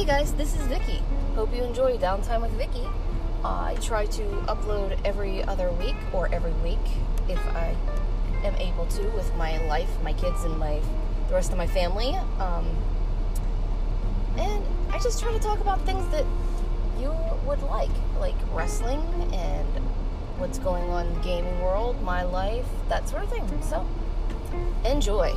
Hey guys, this is Vicky. Hope you enjoy Downtime with Vicky. I try to upload every other week or every week if I am able to with my life, my kids, and my the rest of my family. Um, and I just try to talk about things that you would like, like wrestling and what's going on in the gaming world, my life, that sort of thing. So, enjoy.